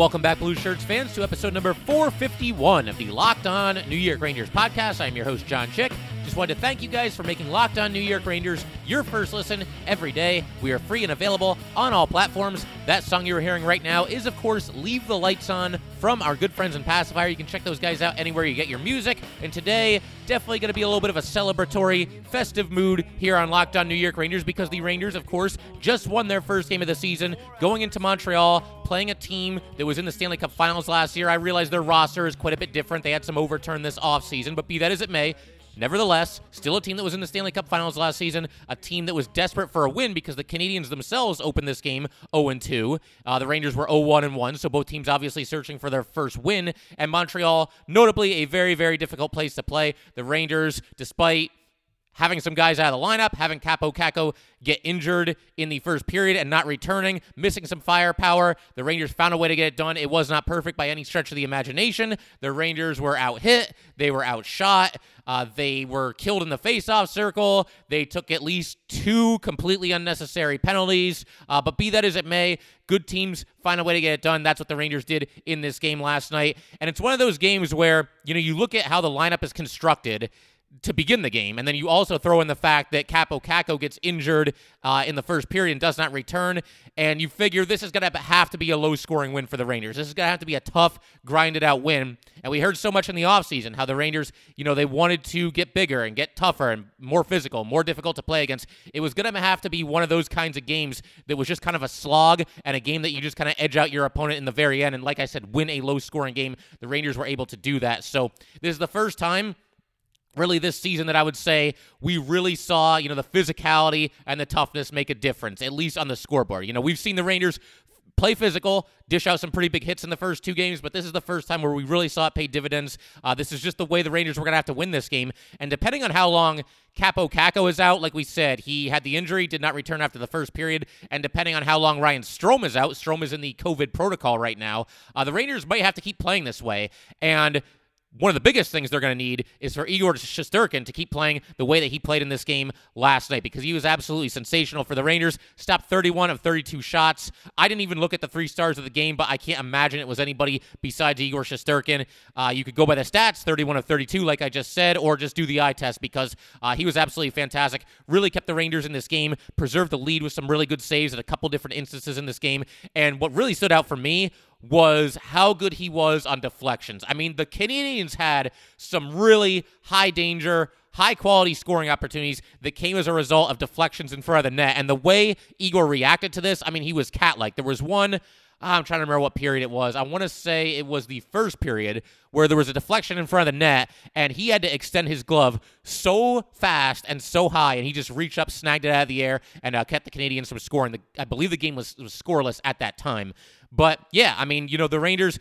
Welcome back, Blue Shirts fans, to episode number 451 of the Locked On New York Rangers podcast. I'm your host, John Chick. Just wanted to thank you guys for making Locked On New York Rangers your first listen every day. We are free and available on all platforms. That song you're hearing right now is, of course, Leave the Lights On from our good friends in Pacifier. You can check those guys out anywhere you get your music. And today, definitely going to be a little bit of a celebratory, festive mood here on Locked On New York Rangers because the Rangers, of course, just won their first game of the season going into Montreal, playing a team that was in the Stanley Cup Finals last year. I realize their roster is quite a bit different. They had some overturn this offseason, but be that as it may, Nevertheless, still a team that was in the Stanley Cup Finals last season, a team that was desperate for a win because the Canadiens themselves opened this game 0 2. Uh, the Rangers were 0 1 1, so both teams obviously searching for their first win. And Montreal, notably a very, very difficult place to play. The Rangers, despite having some guys out of the lineup, having Kaapo Kakko get injured in the first period and not returning, missing some firepower. The Rangers found a way to get it done. It was not perfect by any stretch of the imagination. The Rangers were out hit, they were outshot, uh, they were killed in the faceoff circle. They took at least two completely unnecessary penalties. Uh, but be that as it may, good teams find a way to get it done. That's what the Rangers did in this game last night. And it's one of those games where, you know, you look at how the lineup is constructed to begin the game. And then you also throw in the fact that Kaapo Kakko gets injured uh, in the first period and does not return. And you figure this is going to have to be a low scoring win for the Rangers. This is going to have to be a tough, grinded out win. And we heard so much in the offseason how the Rangers, you know, they wanted to get bigger and get tougher and more physical, more difficult to play against. It was going to have to be one of those kinds of games that was just kind of a slog and a game that you just kind of edge out your opponent in the very end. And like I said, win a low scoring game. The Rangers were able to do that. So this is the first time really this season that I would say we really saw, you know, the physicality and the toughness make a difference, at least on the scoreboard. You know, we've seen the Rangers play physical, dish out some pretty big hits in the first two games, but this is the first time where we really saw it pay dividends. Uh, this is just the way the Rangers were going to have to win this game. And depending on how long Kaapo Kakko is out, like we said, he had the injury, did not return after the first period. And depending on how long Ryan Strome is out, Strome is in the COVID protocol right now, uh, the Rangers might have to keep playing this way. And one of the biggest things they're going to need is for Igor Shesterkin to keep playing the way that he played in this game last night because he was absolutely sensational for the Rangers. Stopped 31 of 32 shots. I didn't even look at the three stars of the game, but I can't imagine it was anybody besides Igor Shesterkin. Uh, you could go by the stats 31 of 32, like I just said, or just do the eye test because uh, he was absolutely fantastic. Really kept the Rangers in this game, preserved the lead with some really good saves at a couple different instances in this game. And what really stood out for me was how good he was on deflections. I mean, the Canadiens had some really high danger, high quality scoring opportunities that came as a result of deflections in front of the net. And the way Igor reacted to this, I mean, he was cat like. There was one. I'm trying to remember what period it was. I want to say it was the first period where there was a deflection in front of the net, and he had to extend his glove so fast and so high, and he just reached up, snagged it out of the air, and uh, kept the Canadiens from scoring. The, I believe the game was, was scoreless at that time. But yeah, I mean, you know, the Rangers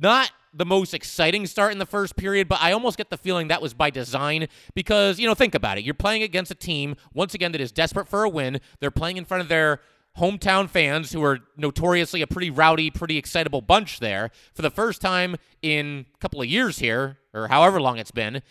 not the most exciting start in the first period, but I almost get the feeling that was by design because, you know, think about it. You're playing against a team, once again, that is desperate for a win. They're playing in front of their hometown fans who are notoriously a pretty rowdy, pretty excitable bunch there for the first time in a couple of years here, or however long it's been.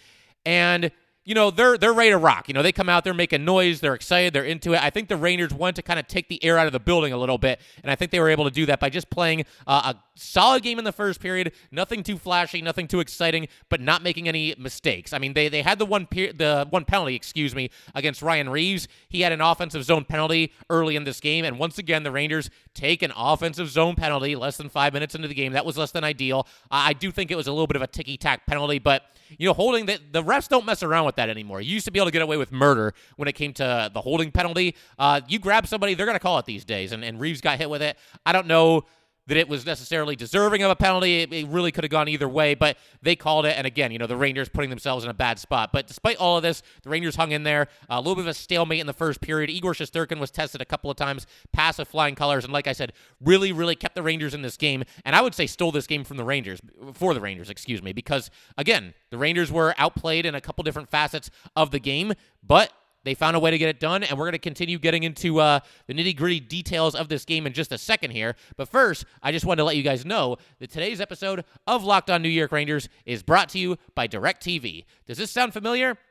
And you know, they're they're ready to rock. You know, they come out, they're making noise, they're excited, they're into it. I think the Rangers wanted to kind of take the air out of the building a little bit, and I think they were able to do that by just playing uh, a solid game in the first period, nothing too flashy, nothing too exciting, but not making any mistakes. I mean, they they had the one pe- the one penalty, excuse me, against Ryan Reaves. He had an offensive zone penalty early in this game, and once again, the Rangers take an offensive zone penalty less than five minutes into the game. That was less than ideal. I do think it was a little bit of a ticky tack penalty, but you know, holding the the refs don't mess around with that anymore. You used to be able to get away with murder when it came to the holding penalty. Uh, you grab somebody, they're going to call it these days, and, and Reaves got hit with it. I don't know that it was necessarily deserving of a penalty. It, it really could have gone either way, but they called it. And again, you know, the Rangers putting themselves in a bad spot. But despite all of this, the Rangers hung in there. a little bit of a stalemate in the first period. Igor Shesterkin was tested a couple of times, passed with flying colors, and like I said, really, really kept the Rangers in this game. And I would say stole this game from the Rangers, for the Rangers, excuse me, because again, the Rangers were outplayed in a couple different facets of the game, but they found a way to get it done, and we're going to continue getting into uh, the nitty gritty details of this game in just a second here. But first, I just wanted to let you guys know that today's episode of Locked On New York Rangers is brought to you by DirecTV. Does this sound familiar?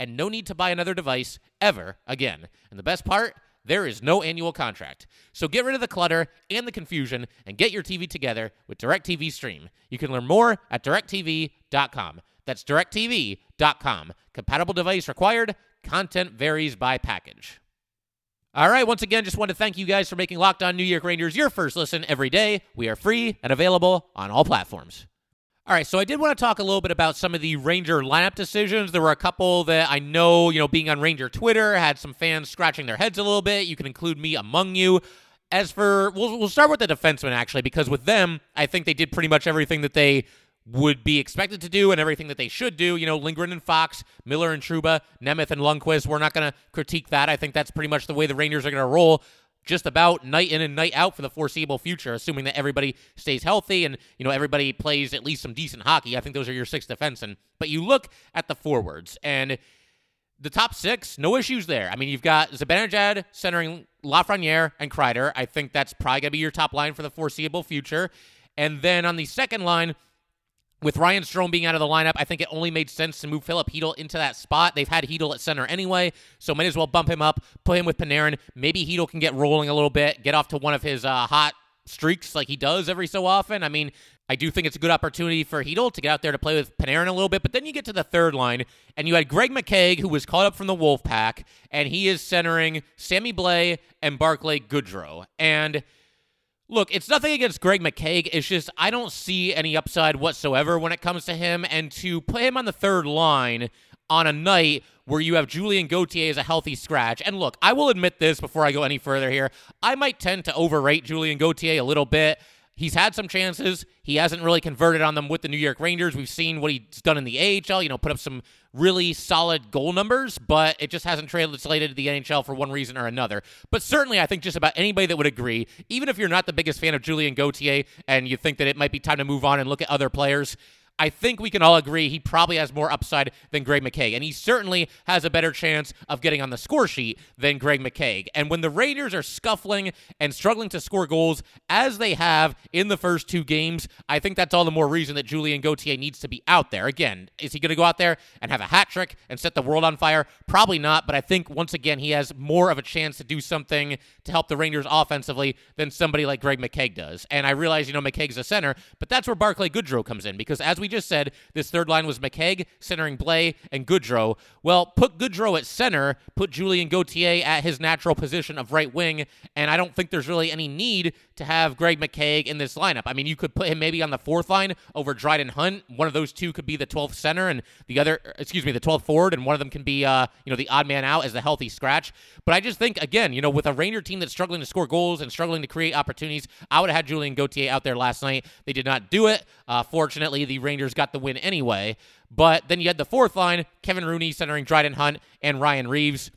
and no need to buy another device ever again. And the best part? There is no annual contract. So get rid of the clutter and the confusion and get your TV together with DirecTV Stream. You can learn more at directv.com. That's directv.com. Compatible device required. Content varies by package. All right, once again, just want to thank you guys for making Locked On New York Rangers your first listen every day. We are free and available on all platforms. All right, so I did want to talk a little bit about some of the Ranger lineup decisions. There were a couple that I know, you know, being on Ranger Twitter, had some fans scratching their heads a little bit. You can include me among you. As for, we'll, we'll start with the defensemen, actually, because with them, I think they did pretty much everything that they would be expected to do and everything that they should do. You know, Lindgren and Fox, Miller and Trouba, Nemeth and Lundkvist. We're not going to critique that. I think that's pretty much the way the Rangers are going to roll just about night in and night out for the foreseeable future, assuming that everybody stays healthy and you know everybody plays at least some decent hockey. I think those are your six defensemen. But you look at the forwards and the top six, no issues there. I mean, you've got Zibanejad centering Lafreniere and Kreider. I think that's probably gonna be your top line for the foreseeable future. And then on the second line, with Ryan Strome being out of the lineup, I think it only made sense to move Philip Chytil into that spot. They've had Chytil at center anyway, so might as well bump him up, put him with Panarin. Maybe Chytil can get rolling a little bit, get off to one of his uh, hot streaks like he does every so often. I mean, I do think it's a good opportunity for Chytil to get out there to play with Panarin a little bit. But then you get to the third line, and you had Greg McKegg, who was called up from the Wolf Pack, and he is centering Sammy Blais and Barclay Goodrow. And – Look, it's nothing against Greg McKegg. It's just I don't see any upside whatsoever when it comes to him. And to put him on the third line on a night where you have Julien Gauthier as a healthy scratch. And look, I will admit this before I go any further here. I might tend to overrate Julien Gauthier a little bit. He's had some chances. He hasn't really converted on them with the New York Rangers. We've seen what he's done in the AHL, you know, put up some really solid goal numbers, but it just hasn't translated to the NHL for one reason or another. But certainly, I think just about anybody that would agree, even if you're not the biggest fan of Julien Gauthier and you think that it might be time to move on and look at other players, I think we can all agree he probably has more upside than Greg McKegg, and he certainly has a better chance of getting on the score sheet than Greg McKegg. And when the Raiders are scuffling and struggling to score goals as they have in the first two games, I think that's all the more reason that Julien Gauthier needs to be out there. Again, is he going to go out there and have a hat trick and set the world on fire? Probably not, but I think once again he has more of a chance to do something to help the Rangers offensively than somebody like Greg McKegg does. And I realize, you know, McKegg's a center, but that's where Barclay Goodrow comes in because as we just said, this third line was McKegg, centering Blais, and Goodrow. Well, put Goodrow at center, put Julien Gauthier at his natural position of right wing, and I don't think there's really any need to have Greg McKegg in this lineup. I mean, you could put him maybe on the fourth line over Dryden Hunt. One of those two could be the 12th center, and the other, excuse me, the 12th forward, and one of them can be, uh, you know, the odd man out as the healthy scratch. But I just think, again, you know, with a Ranger team that's struggling to score goals and struggling to create opportunities, I would have had Julien Gauthier out there last night. They did not do it. Uh, fortunately, the Rangers got the win anyway. But then you had the fourth line, Kevin Rooney centering Dryden Hunt and Ryan Reaves.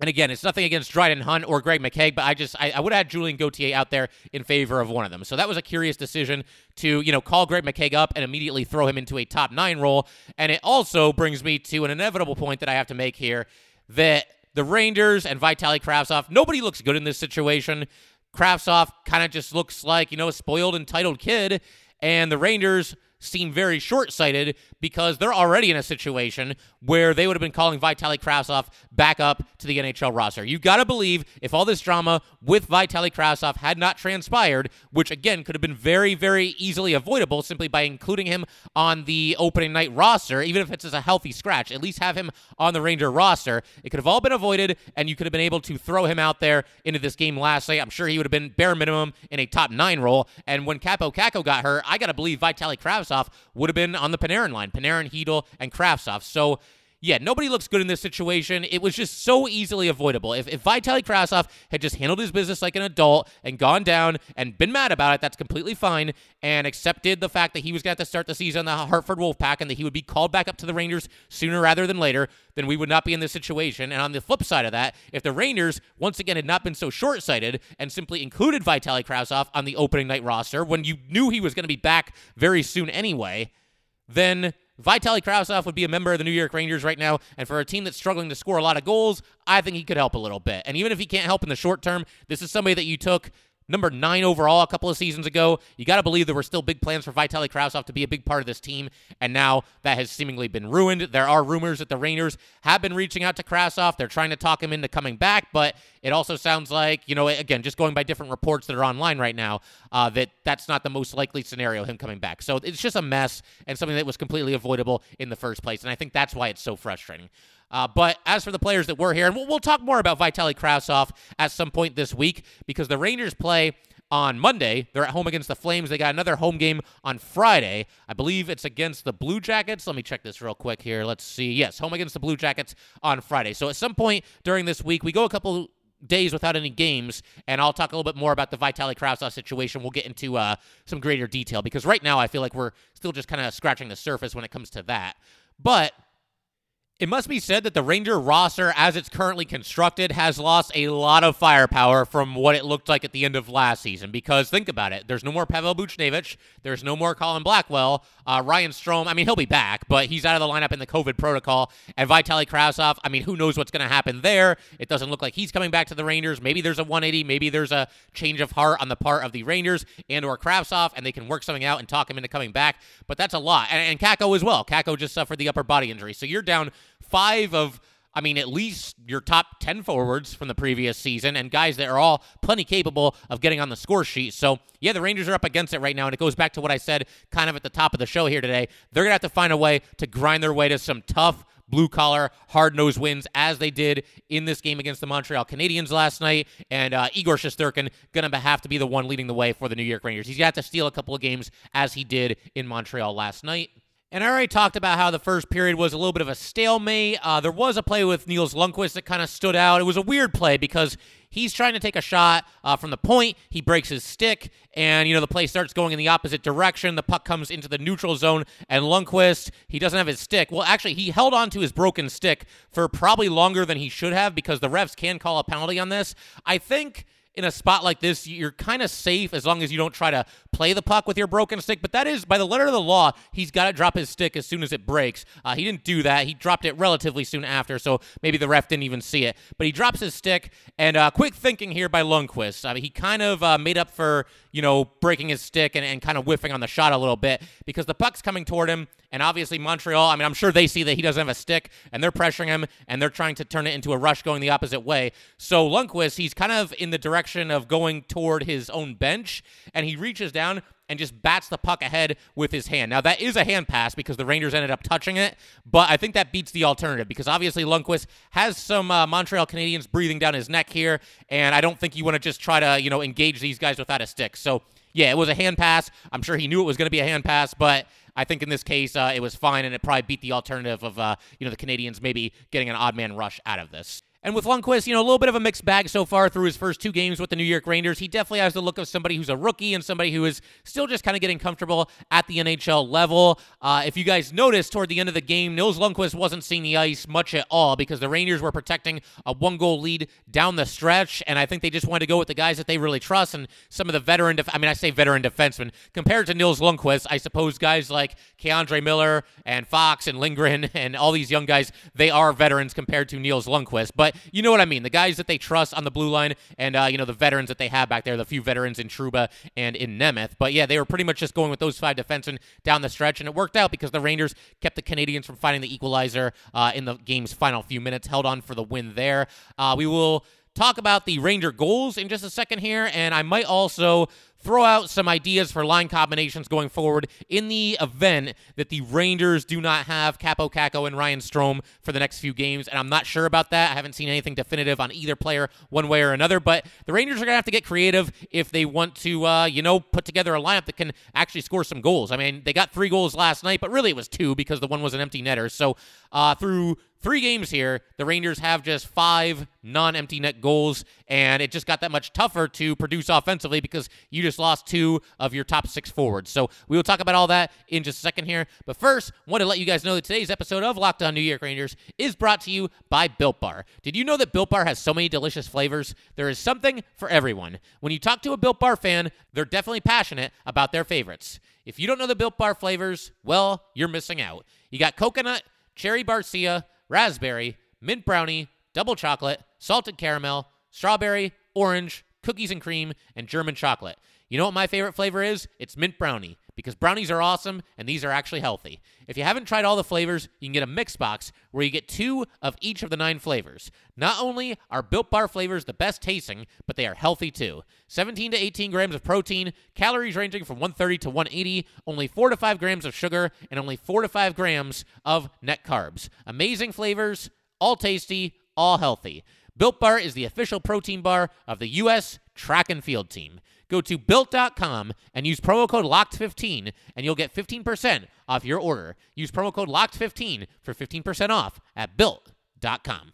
And again, it's nothing against Dryden Hunt or Greg McKegg, but I just I, I would have had Julien Gauthier out there in favor of one of them. So that was a curious decision to you know call Greg McKegg up and immediately throw him into a top nine role. And it also brings me to an inevitable point that I have to make here that the Rangers and Vitaly Kravtsov, nobody looks good in this situation. Kravtsov kind of just looks like you know a spoiled, entitled kid, and the Rangers seem very short sighted because they're already in a situation where they would have been calling Vitaly Kravtsov back up to the NHL roster. You got to believe if all this drama with Vitaly Kravtsov had not transpired, which again could have been very, very easily avoidable simply by including him on the opening night roster, even if it's as a healthy scratch, at least have him on the Ranger roster. It could have all been avoided, and you could have been able to throw him out there into this game last night. I'm sure he would have been bare minimum in a top nine role. And when Kaapo Kakko got hurt, I got to believe Vitaly Kravtsov would have been on the Panarin line, Panarin, Chytil, and Kravtsov. So yeah, nobody looks good in this situation. It was just so easily avoidable. If, if Vitaly Kravtsov had just handled his business like an adult and gone down and been mad about it, that's completely fine, and accepted the fact that he was going to start the season on the Hartford Wolfpack and that he would be called back up to the Rangers sooner rather than later, then we would not be in this situation. And on the flip side of that, if the Rangers, once again, had not been so short sighted and simply included Vitaly Kravtsov on the opening night roster when you knew he was going to be back very soon anyway, then Vitaly Kravtsov would be a member of the New York Rangers right now, and for a team that's struggling to score a lot of goals, I think he could help a little bit. And even if he can't help in the short term, this is somebody that you took number nine overall a couple of seasons ago. You got to believe there were still big plans for Vitaly Kravtsov to be a big part of this team, and now that has seemingly been ruined. There are rumors that the Rangers have been reaching out to Kravtsov. They're trying to talk him into coming back, but it also sounds like, you know, again, just going by different reports that are online right now, uh, that that's not the most likely scenario, him coming back. So it's just a mess and something that was completely avoidable in the first place, and I think that's why it's so frustrating. Uh, but as for the players that were here, and we'll, we'll talk more about Vitaly Kravtsov at some point this week because the Rangers play on Monday. They're at home against the Flames. They got another home game on Friday. I believe it's against the Blue Jackets. Let me check this real quick here. Let's see. Yes, home against the Blue Jackets on Friday. So at some point during this week, we go a couple days without any games, and I'll talk a little bit more about the Vitaly Kravtsov situation. We'll get into uh, some greater detail because right now I feel like we're still just kind of scratching the surface when it comes to that. But it must be said that the Ranger roster, as it's currently constructed, has lost a lot of firepower from what it looked like at the end of last season. Because think about it, there's no more Pavel Buchnevich, there's no more Colin Blackwell, uh, Ryan Strome. I mean, he'll be back, but he's out of the lineup in the COVID protocol. And Vitaly Kravtsov. I mean, who knows what's going to happen there? It doesn't look like he's coming back to the Rangers. Maybe there's a 180, maybe there's a change of heart on the part of the Rangers and or Kravtsov, and they can work something out and talk him into coming back. But that's a lot, and, and Kakko as well. Kakko just suffered the upper body injury, so you're down five of I mean, at least your top 10 forwards from the previous season and guys that are all plenty capable of getting on the score sheet. So, yeah, the Rangers are up against it right now. And it goes back to what I said kind of at the top of the show here today. They're going to have to find a way to grind their way to some tough, blue collar, hard nosed wins as they did in this game against the Montreal Canadiens last night. And uh, Igor Shesterkin going to have to be the one leading the way for the New York Rangers. He's got to steal a couple of games as he did in Montreal last night. And I already talked about how the first period was a little bit of a stalemate. Uh, there was a play with Nils Lundkvist that kind of stood out. It was a weird play because he's trying to take a shot uh, from the point. He breaks his stick, and you know the play starts going in the opposite direction. The puck comes into the neutral zone, and Lundkvist he doesn't have his stick. Well, actually, he held on to his broken stick for probably longer than he should have because the refs can call a penalty on this. I think in a spot like this, you're kind of safe as long as you don't try to play the puck with your broken stick. But that is, by the letter of the law, he's got to drop his stick as soon as it breaks. Uh, he didn't do that. He dropped it relatively soon after, so maybe the ref didn't even see it. But he drops his stick, and uh, quick thinking here by Lundkvist. I mean, he kind of uh, made up for, you know, breaking his stick and, and kind of whiffing on the shot a little bit because the puck's coming toward him. And obviously, Montreal, I mean, I'm sure they see that he doesn't have a stick and they're pressuring him and they're trying to turn it into a rush going the opposite way. So Lundkvist, he's kind of in the direction of going toward his own bench and he reaches down and just bats the puck ahead with his hand. Now, that is a hand pass because the Rangers ended up touching it, but I think that beats the alternative because obviously Lundkvist has some uh, Montreal Canadiens breathing down his neck here, and I don't think you want to just try to, you know, engage these guys without a stick. So, yeah, it was a hand pass. I'm sure he knew it was going to be a hand pass, but I think in this case uh, it was fine, and it probably beat the alternative of uh, you know the Canadiens maybe getting an odd man rush out of this. And with Lundkvist, you know, a little bit of a mixed bag so far through his first two games with the New York Rangers. He definitely has the look of somebody who's a rookie and somebody who is still just kind of getting comfortable at the NHL level. Uh, if you guys noticed toward the end of the game, Nils Lundkvist wasn't seeing the ice much at all because the Rangers were protecting a one goal lead down the stretch. And I think they just wanted to go with the guys that they really trust and some of the veteran, def- I mean, I say veteran defensemen. Compared to Nils Lundkvist, I suppose guys like K'Andre Miller and Fox and Lindgren and all these young guys, they are veterans compared to Nils Lundkvist. But but you know what I mean. The guys that they trust on the blue line and, uh, you know, the veterans that they have back there, the few veterans in Trouba and in Nemeth. But yeah, they were pretty much just going with those five defensemen down the stretch, and it worked out because the Rangers kept the Canadiens from finding the equalizer uh, in the game's final few minutes, held on for the win there. Uh, we will talk about the Ranger goals in just a second here, and I might also throw out some ideas for line combinations going forward in the event that the Rangers do not have Kaapo Kakko and Ryan Strome for the next few games. And I'm not sure about that. I haven't seen anything definitive on either player one way or another. But the Rangers are going to have to get creative if they want to, uh, you know, put together a lineup that can actually score some goals. I mean, they got three goals last night, but really it was two because the one was an empty netter. So uh, through three games here, the Rangers have just five non empty net goals, and it just got that much tougher to produce offensively because you just lost two of your top six forwards. So we will talk about all that in just a second here. But first, want to let you guys know that today's episode of Locked On New York Rangers is brought to you by Built Bar. Did you know that Built Bar has so many delicious flavors? There is something for everyone. When you talk to a Built Bar fan, they're definitely passionate about their favorites. If you don't know the Built Bar flavors, well, you're missing out. You got coconut, cherry barcia, raspberry, mint brownie, double chocolate, salted caramel, strawberry, orange, cookies and cream, and German chocolate. You know what my favorite flavor is? It's mint brownie because brownies are awesome and these are actually healthy. If you haven't tried all the flavors, you can get a mix box where you get two of each of the nine flavors. Not only are Built Bar flavors the best tasting, but they are healthy too. 17 to 18 grams of protein, calories ranging from 130 to 180, only 4 to 5 grams of sugar, and only 4 to 5 grams of net carbs. Amazing flavors, all tasty, all healthy. Built Bar is the official protein bar of the U.S. track and field team. Go to built.com and use promo code LOCKED15 and you'll get 15% off your order. Use promo code LOCKED15 for 15% off at built.com.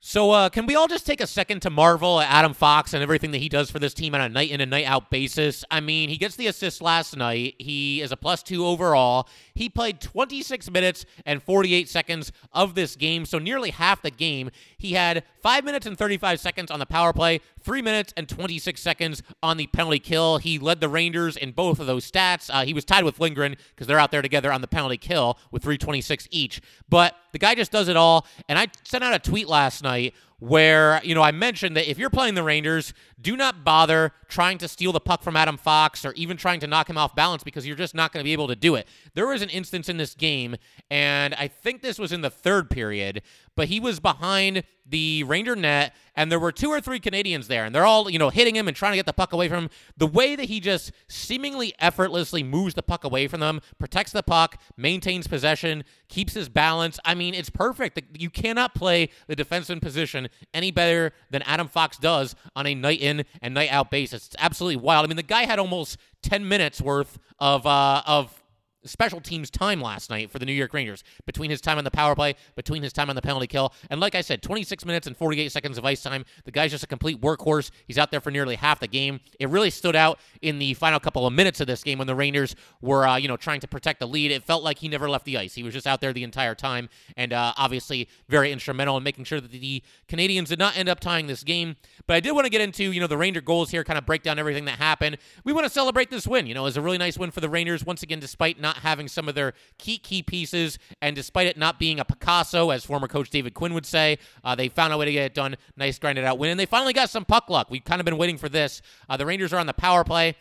So, uh, can we all just take a second to marvel at Adam Fox and everything that he does for this team on a night in and night out basis? I mean, he gets the assist last night. He is a plus two overall. He played 26 minutes and 48 seconds of this game, so nearly half the game. He had five minutes and 35 seconds on the power play, three minutes and 26 seconds on the penalty kill. He led the Rangers in both of those stats. Uh, he was tied with Lindgren because they're out there together on the penalty kill with 326 each. But the guy just does it all. And I sent out a tweet last night where, you know, I mentioned that if you're playing the Rangers, do not bother trying to steal the puck from Adam Fox or even trying to knock him off balance because you're just not going to be able to do it. There was an instance in this game, and I think this was in the third period, but he was behind the Ranger net, and there were two or three Canadiens there, and they're all, you know, hitting him and trying to get the puck away from him. The way that he just seemingly effortlessly moves the puck away from them, protects the puck, maintains possession, keeps his balance. I mean, it's perfect. You cannot play the defenseman position any better than Adam Fox does on a night in and night out basis. It's absolutely wild. I mean, the guy had almost 10 minutes worth of uh, of special teams time last night for the New York Rangers between his time on the power play, between his time on the penalty kill. And like I said, 26 minutes and 48 seconds of ice time. The guy's just a complete workhorse. He's out there for nearly half the game. It really stood out in the final couple of minutes of this game when the Rangers were, uh, you know, trying to protect the lead. It felt like he never left the ice. He was just out there the entire time and uh, obviously very instrumental in making sure that the Canadiens did not end up tying this game. But I did want to get into, you know, the Ranger goals here, kind of break down everything that happened. We want to celebrate this win. You know, it was a really nice win for the Rangers once again, despite not having some of their key key pieces, and despite it not being a Picasso, as former coach David Quinn would say, uh, they found a way to get it done. Nice grinded out win, and they finally got some puck luck. We've kind of been waiting for this. Uh, the Rangers are on the power play.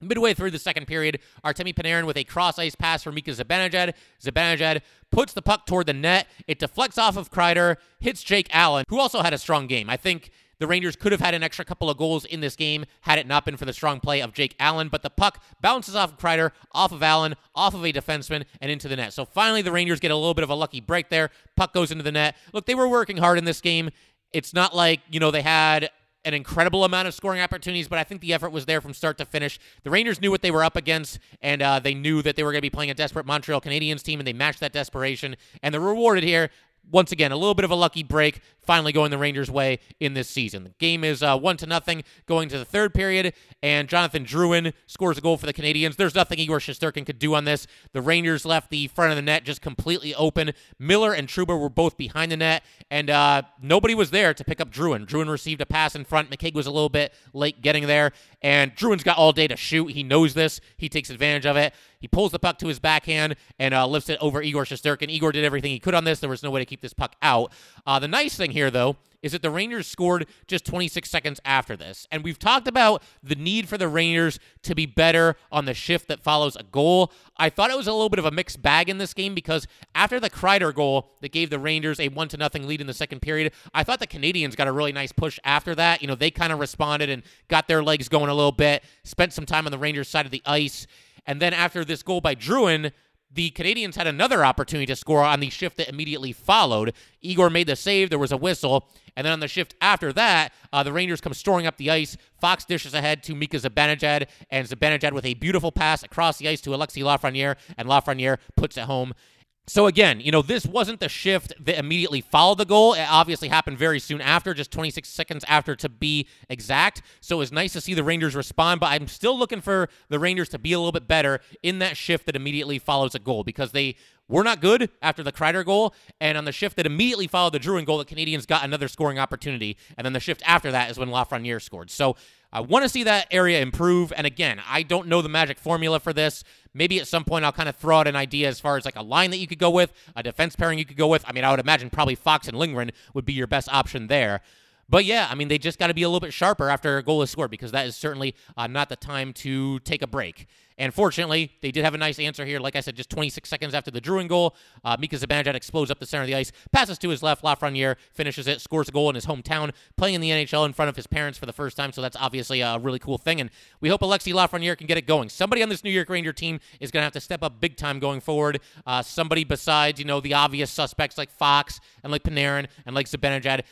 Midway through the second period, Artemi Panarin with a cross ice pass for Mika Zibanejad. Zibanejad puts the puck toward the net. It deflects off of Kreider, hits Jake Allen, who also had a strong game. I think the Rangers could have had an extra couple of goals in this game had it not been for the strong play of Jake Allen, but the puck bounces off of Kreider, off of Allen, off of a defenseman, and into the net. So finally, the Rangers get a little bit of a lucky break there. Puck goes into the net. Look, they were working hard in this game. It's not like, you know, they had an incredible amount of scoring opportunities, but I think the effort was there from start to finish. The Rangers knew what they were up against, and uh, they knew that they were going to be playing a desperate Montreal Canadiens team, and they matched that desperation. And they're rewarded here once again, a little bit of a lucky break, finally going the Rangers' way in this season. The game is uh, one to nothing going to the third period, and Jonathan Drouin scores a goal for the Canadiens. There's nothing Igor Shesterkin could do on this. The Rangers left the front of the net just completely open. Miller and Trouba were both behind the net, and uh, nobody was there to pick up Drouin. Drouin received a pass in front. McKegg was a little bit late getting there, and Drouin's got all day to shoot. He knows this. He takes advantage of it. He pulls the puck to his backhand and uh, lifts it over Igor Shesterkin. Igor did everything he could on this. There was no way to keep this puck out. Uh, the nice thing here, though, is that the Rangers scored just 26 seconds after this. And we've talked about the need for the Rangers to be better on the shift that follows a goal. I thought it was a little bit of a mixed bag in this game because after the Kreider goal that gave the Rangers a 1 to nothing lead in the second period, I thought the Canadiens got a really nice push after that. You know, they kind of responded and got their legs going a little bit, spent some time on the Rangers side of the ice. And then after this goal by Drouin, the Canadiens had another opportunity to score on the shift that immediately followed. Igor made the save. There was a whistle. And then on the shift after that, uh, the Rangers come storing up the ice. Fox dishes ahead to Mika Zibanejad, and Zibanejad with a beautiful pass across the ice to Alexi Lafreniere, and Lafreniere puts it home. So again, you know, this wasn't the shift that immediately followed the goal. It obviously happened very soon after, just 26 seconds after to be exact. So it was nice to see the Rangers respond, but I'm still looking for the Rangers to be a little bit better in that shift that immediately follows a goal because they were not good after the Kreider goal. And on the shift that immediately followed the Drouin goal, the Canadiens got another scoring opportunity. And then the shift after that is when Lafreniere scored. So I want to see that area improve. And again, I don't know the magic formula for this. Maybe at some point I'll kind of throw out an idea as far as like a line that you could go with, a defense pairing you could go with. I mean, I would imagine probably Fox and Lindgren would be your best option there. But yeah, I mean, they just got to be a little bit sharper after a goal is scored because that is certainly uh, not the time to take a break. And fortunately, they did have a nice answer here. Like I said, just 26 seconds after the Drouin goal, uh, Mika Zibanejad explodes up the center of the ice, passes to his left. Lafreniere finishes it, scores a goal in his hometown, playing in the NHL in front of his parents for the first time. So that's obviously a really cool thing. And we hope Alexi Lafreniere can get it going. Somebody on this New York Ranger team is going to have to step up big time going forward. Uh, somebody besides, you know, the obvious suspects like Fox and like Panarin and like Zibanejad.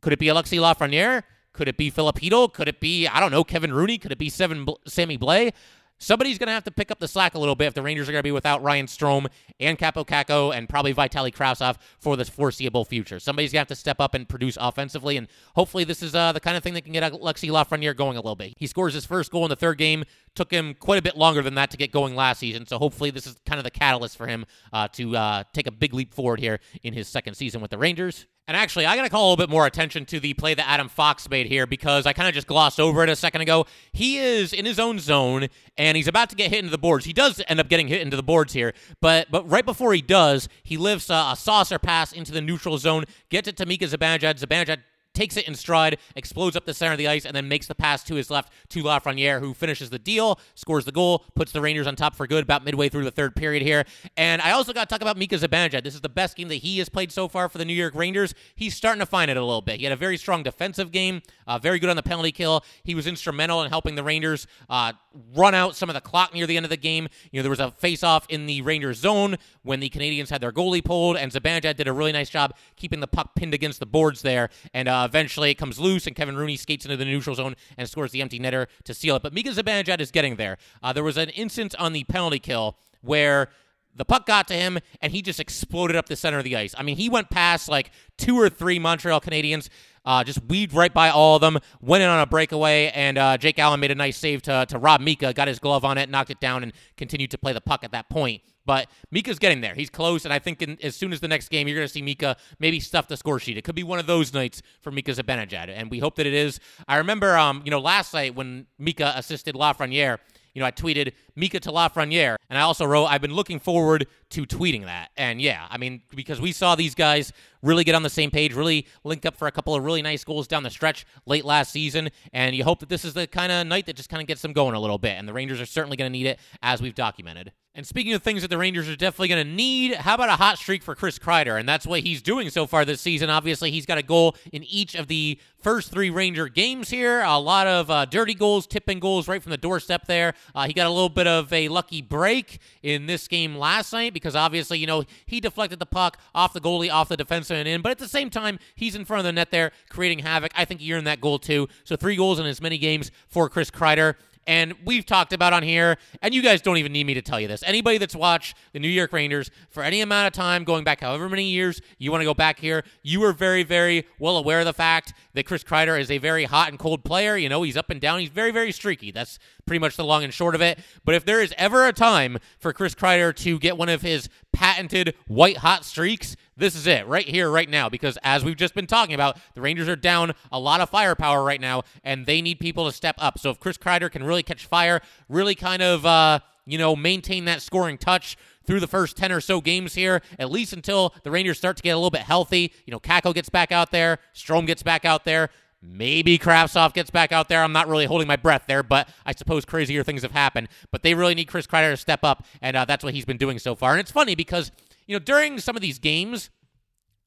Could it be Alexi Lafreniere? Could it be Filipino? Could it be, I don't know, Kevin Rooney? Could it be Seven Sammy Blais? Somebody's going to have to pick up the slack a little bit if the Rangers are going to be without Ryan Strome and Kaapo Kakko and probably Vitaly Kravtsov for the foreseeable future. Somebody's going to have to step up and produce offensively, and hopefully this is uh, the kind of thing that can get Alexi Lafreniere going a little bit. He scores his first goal in the third game. Took him quite a bit longer than that to get going last season, so hopefully this is kind of the catalyst for him uh, to uh, take a big leap forward here in his second season with the Rangers. And actually, I got to call a little bit more attention to the play that Adam Fox made here because I kind of just glossed over it a second ago. He is in his own zone and he's about to get hit into the boards. He does end up getting hit into the boards here, but but right before he does, he lifts a, a saucer pass into the neutral zone, gets it to Mika Zibanejad. Zibanejad takes it in stride, explodes up the center of the ice, and then makes the pass to his left to Lafreniere, who finishes the deal, scores the goal, puts the Rangers on top for good about midway through the third period here. And I also got to talk about Mika Zibanejad. This is the best game that he has played so far for the New York Rangers. He's starting to find it a little bit. He had a very strong defensive game, uh, very good on the penalty kill. He was instrumental in helping the Rangers uh, run out some of the clock near the end of the game. You know, there was a face-off in the Rangers zone when the Canadiens had their goalie pulled, and Zibanejad did a really nice job keeping the puck pinned against the boards there. And uh, eventually it comes loose, and Kevin Rooney skates into the neutral zone and scores the empty netter to seal it. But Mika Zibanejad is getting there. Uh, there was an instance on the penalty kill where the puck got to him and he just exploded up the center of the ice. I mean, he went past like two or three Montreal Canadiens, uh, just weaved right by all of them, went in on a breakaway, and uh, Jake Allen made a nice save to, to rob Mika, got his glove on it, knocked it down, and continued to play the puck at that point. But Mika's getting there. He's close, and I think in, as soon as the next game, you're going to see Mika maybe stuff the score sheet. It could be one of those nights for Mika Zibanejad, and we hope that it is. I remember, um, you know, last night when Mika assisted Lafreniere, you know, I tweeted Mika to Lafreniere, and I also wrote, I've been looking forward to tweeting that. And yeah, I mean, because we saw these guys really get on the same page, really link up for a couple of really nice goals down the stretch late last season, and you hope that this is the kind of night that just kind of gets them going a little bit. And the Rangers are certainly going to need it, as we've documented. And speaking of things that the Rangers are definitely going to need, how about a hot streak for Chris Kreider? And that's what he's doing so far this season. Obviously, he's got a goal in each of the first three Ranger games here. A lot of uh, dirty goals, tipping goals right from the doorstep there. Uh, he got a little bit of a lucky break in this game last night because obviously, you know, he deflected the puck off the goalie, off the defenseman, and in. But at the same time, he's in front of the net there, creating havoc. I think he earned that goal too. So three goals in as many games for Chris Kreider. And we've talked about on here, and you guys don't even need me to tell you this. Anybody that's watched the New York Rangers for any amount of time, going back however many years you want to go back here, you are very, very well aware of the fact that Chris Kreider is a very hot and cold player. You know, he's up and down. He's very, very streaky. That's pretty much the long and short of it. But if there is ever a time for Chris Kreider to get one of his patented white hot streaks, this is it right here, right now. Because as we've just been talking about, the Rangers are down a lot of firepower right now, and they need people to step up. So if Chris Kreider can really catch fire, really kind of. Uh, you know, maintain that scoring touch through the first 10 or so games here, at least until the Rangers start to get a little bit healthy. You know, Kakko gets back out there, Strome gets back out there. Maybe Kravtsov gets back out there. I'm not really holding my breath there, but I suppose crazier things have happened. But they really need Chris Kreider to step up, and uh, that's what he's been doing so far. And it's funny because, you know, during some of these games,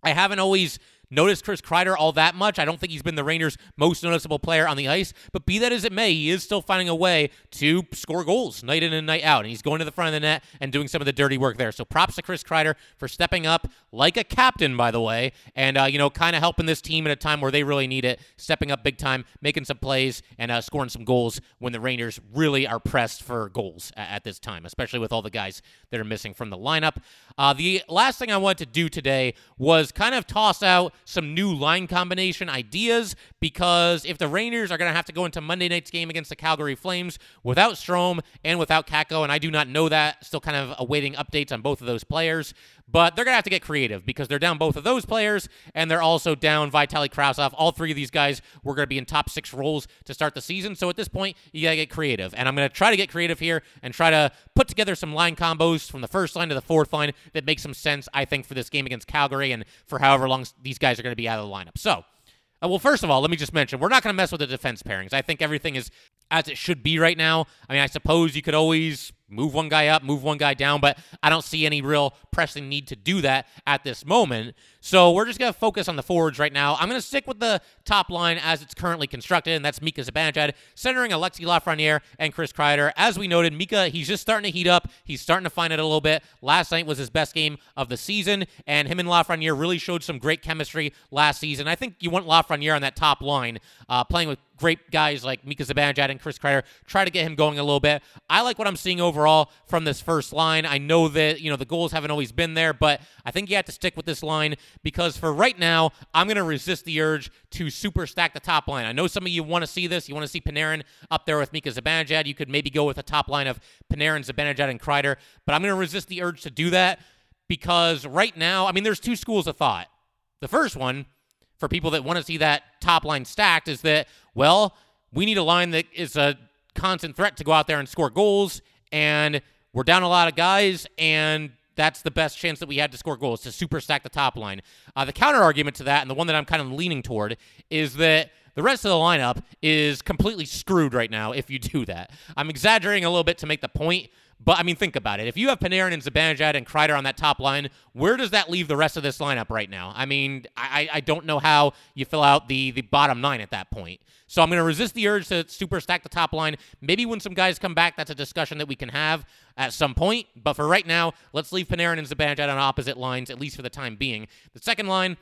I haven't always noticed Chris Kreider all that much. I don't think he's been the Rangers' most noticeable player on the ice, but be that as it may, he is still finding a way to score goals night in and night out. And he's going to the front of the net and doing some of the dirty work there. So props to Chris Kreider for stepping up like a captain, by the way, and, uh, you know, kind of helping this team at a time where they really need it, stepping up big time, making some plays, and uh, scoring some goals when the Rangers really are pressed for goals at, at, this time, especially with all the guys that are missing from the lineup. Uh, the last thing I wanted to do today was kind of toss out some new line combination ideas because if the Rangers are going to have to go into Monday night's game against the Calgary Flames without Strome and without Kakko, and I do not know that, still kind of awaiting updates on both of those players, but they're going to have to get creative because they're down both of those players and they're also down Vitaly Kravtsov. All three of these guys were going to be in top six roles to start the season. So at this point, you got to get creative. And I'm going to try to get creative here and try to put together some line combos from the first line to the fourth line that make some sense, I think, for this game against Calgary and for however long these guys are going to be out of the lineup. So, uh, well, first of all, let me just mention we're not going to mess with the defense pairings. I think everything is as it should be right now. I mean, I suppose you could always move one guy up, move one guy down, but I don't see any real pressing need to do that at this moment. So we're just going to focus on the forwards right now. I'm going to stick with the top line as it's currently constructed, and that's Mika Zibanejad, centering Alexi Lafreniere and Chris Kreider. As we noted, Mika, he's just starting to heat up. He's starting to find it a little bit. Last night was his best game of the season, and him and Lafreniere really showed some great chemistry last season. I think you want Lafreniere on that top line, uh, playing with great guys like Mika Zibanejad and Chris Kreider. Try to get him going a little bit. I like what I'm seeing overall from this first line. I know that, you know, the goals haven't always been there, but I think you have to stick with this line because for right now, I'm going to resist the urge to super stack the top line. I know some of you want to see this. You want to see Panarin up there with Mika Zibanejad. You could maybe go with a top line of Panarin, Zibanejad, and Kreider, but I'm going to resist the urge to do that because right now, I mean, there's two schools of thought. The first one, for people that want to see that top line stacked, is that, well, we need a line that is a constant threat to go out there and score goals, and we're down a lot of guys, and that's the best chance that we had to score goals to super stack the top line. Uh, the counter argument to that, and the one that I'm kind of leaning toward, is that the rest of the lineup is completely screwed right now if you do that. I'm exaggerating a little bit to make the point, but I mean, think about it. If you have Panarin and Zibanejad and Kreider on that top line, where does that leave the rest of this lineup right now? I mean, I, I don't know how you fill out the the bottom nine at that point. So I'm going to resist the urge to super stack the top line. Maybe when some guys come back, that's a discussion that we can have at some point. But for right now, let's leave Panarin and Zibanejad on opposite lines, at least for the time being. The second line,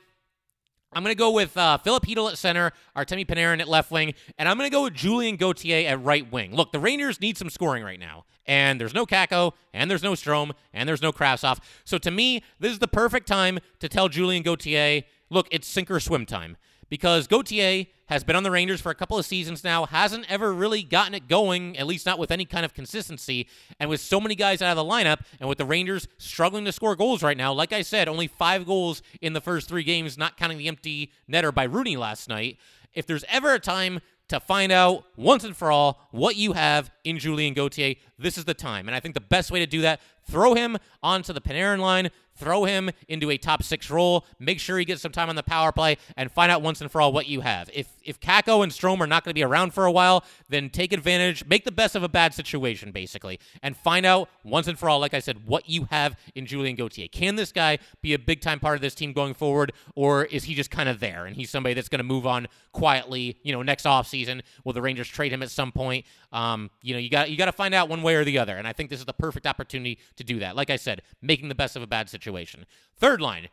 I'm going to go with uh, Chytil at center, Artemi Panarin at left wing, and I'm going to go with Julien Gauthier at right wing. Look, the Rangers need some scoring right now, and there's no Kakko, and there's no Strome, and there's no Kravtsov. So to me, this is the perfect time to tell Julien Gauthier, look, it's sink or swim time because Gauthier has been on the Rangers for a couple of seasons now, hasn't ever really gotten it going, at least not with any kind of consistency. And with so many guys out of the lineup, and with the Rangers struggling to score goals right now, like I said, only five goals in the first three games, not counting the empty netter by Rooney last night. If there's ever a time to find out once and for all what you have in Julien Gauthier, this is the time. And I think the best way to do that, throw him onto the Panarin line, throw him into a top six role, make sure he gets some time on the power play, and find out once and for all what you have. If if Kakko and Strome are not going to be around for a while, then take advantage, make the best of a bad situation, basically, and find out once and for all, like I said, what you have in Julien Gauthier. Can this guy be a big time part of this team going forward, or is he just kind of there and he's somebody that's going to move on quietly, you know, next offseason? Will the Rangers trade him at some point? Um, you know, you got you got to find out one way or the other, and I think this is the perfect opportunity to do that. Like I said, making the best of a bad situation. Third line,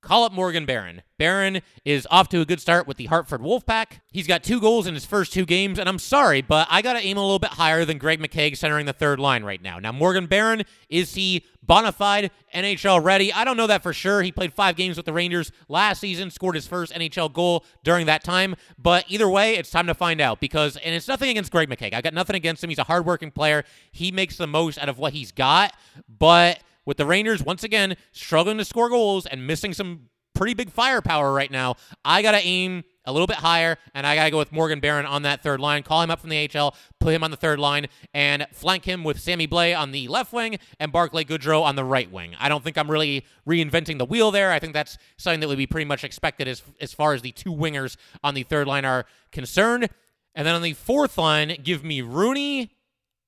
Call up Morgan Barron. Barron is off to a good start with the Hartford Wolfpack. He's got two goals in his first two games, and I'm sorry, but I got to aim a little bit higher than Greg McKegg centering the third line right now. Now, Morgan Barron, is he bona fide NHL ready? I don't know that for sure. He played five games with the Rangers last season, scored his first NHL goal during that time, but either way, it's time to find out because, and it's nothing against Greg McKegg. I got nothing against him. He's a hardworking player. He makes the most out of what he's got, but with the Rangers once again struggling to score goals and missing some pretty big firepower right now. I got to aim a little bit higher, and I got to go with Morgan Barron on that third line. Call him up from the HL, put him on the third line, and flank him with Sammy Blais on the left wing and Barclay Goodrow on the right wing. I don't think I'm really reinventing the wheel there. I think that's something that would be pretty much expected as, as far as the two wingers on the third line are concerned. And then on the fourth line, give me Rooney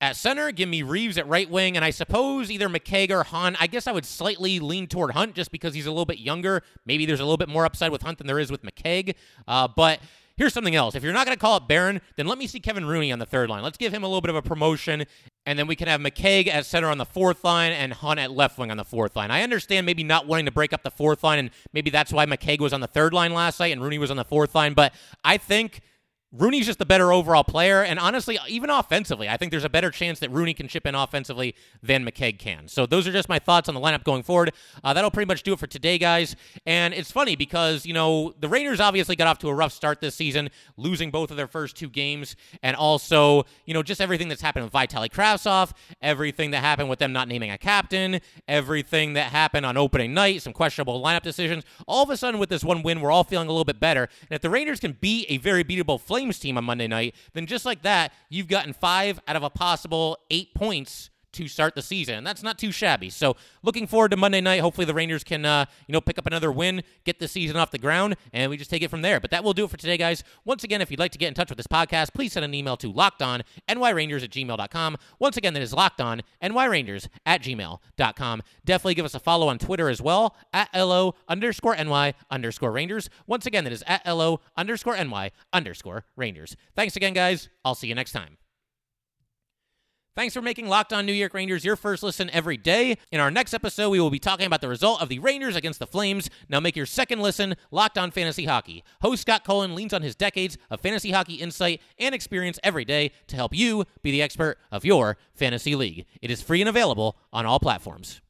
at center, give me Reaves at right wing, and I suppose either McKegg or Hunt. I guess I would slightly lean toward Hunt just because he's a little bit younger. Maybe there's a little bit more upside with Hunt than there is with McKegg. Uh, but here's something else. If you're not going to call it Barron, then let me see Kevin Rooney on the third line. Let's give him a little bit of a promotion, and then we can have McKegg at center on the fourth line and Hunt at left wing on the fourth line. I understand maybe not wanting to break up the fourth line, and maybe that's why McKegg was on the third line last night and Rooney was on the fourth line, but I think – Rooney's just the better overall player, and honestly, even offensively, I think there's a better chance that Rooney can chip in offensively than McKegg can. So those are just my thoughts on the lineup going forward. Uh, that'll pretty much do it for today, guys. And it's funny because you know the Rangers obviously got off to a rough start this season, losing both of their first two games, and also you know just everything that's happened with Vitaly Kravtsov, everything that happened with them not naming a captain, everything that happened on opening night, some questionable lineup decisions. All of a sudden, with this one win, we're all feeling a little bit better. And if the Rangers can be a very beatable Flame Flames team on Monday night, then just like that, you've gotten five out of a possible eight points to start the season. And that's not too shabby. So looking forward to Monday night. Hopefully the Rangers can, uh, you know, pick up another win, get the season off the ground, and we just take it from there. But that will do it for today, guys. Once again, if you'd like to get in touch with this podcast, please send an email to lockedonnyrangers at gmail.com. Once again, that is lockedonnyrangers at gmail.com. Definitely give us a follow on Twitter as well, at LO underscore NY underscore Rangers. Once again, that is at LO underscore NY underscore Rangers. Thanks again, guys. I'll see you next time. Thanks for making Locked On New York Rangers your first listen every day. In our next episode, we will be talking about the result of the Rangers against the Flames. Now make your second listen Locked On Fantasy Hockey. Host Scott Cullen leans on his decades of fantasy hockey insight and experience every day to help you be the expert of your fantasy league. It is free and available on all platforms.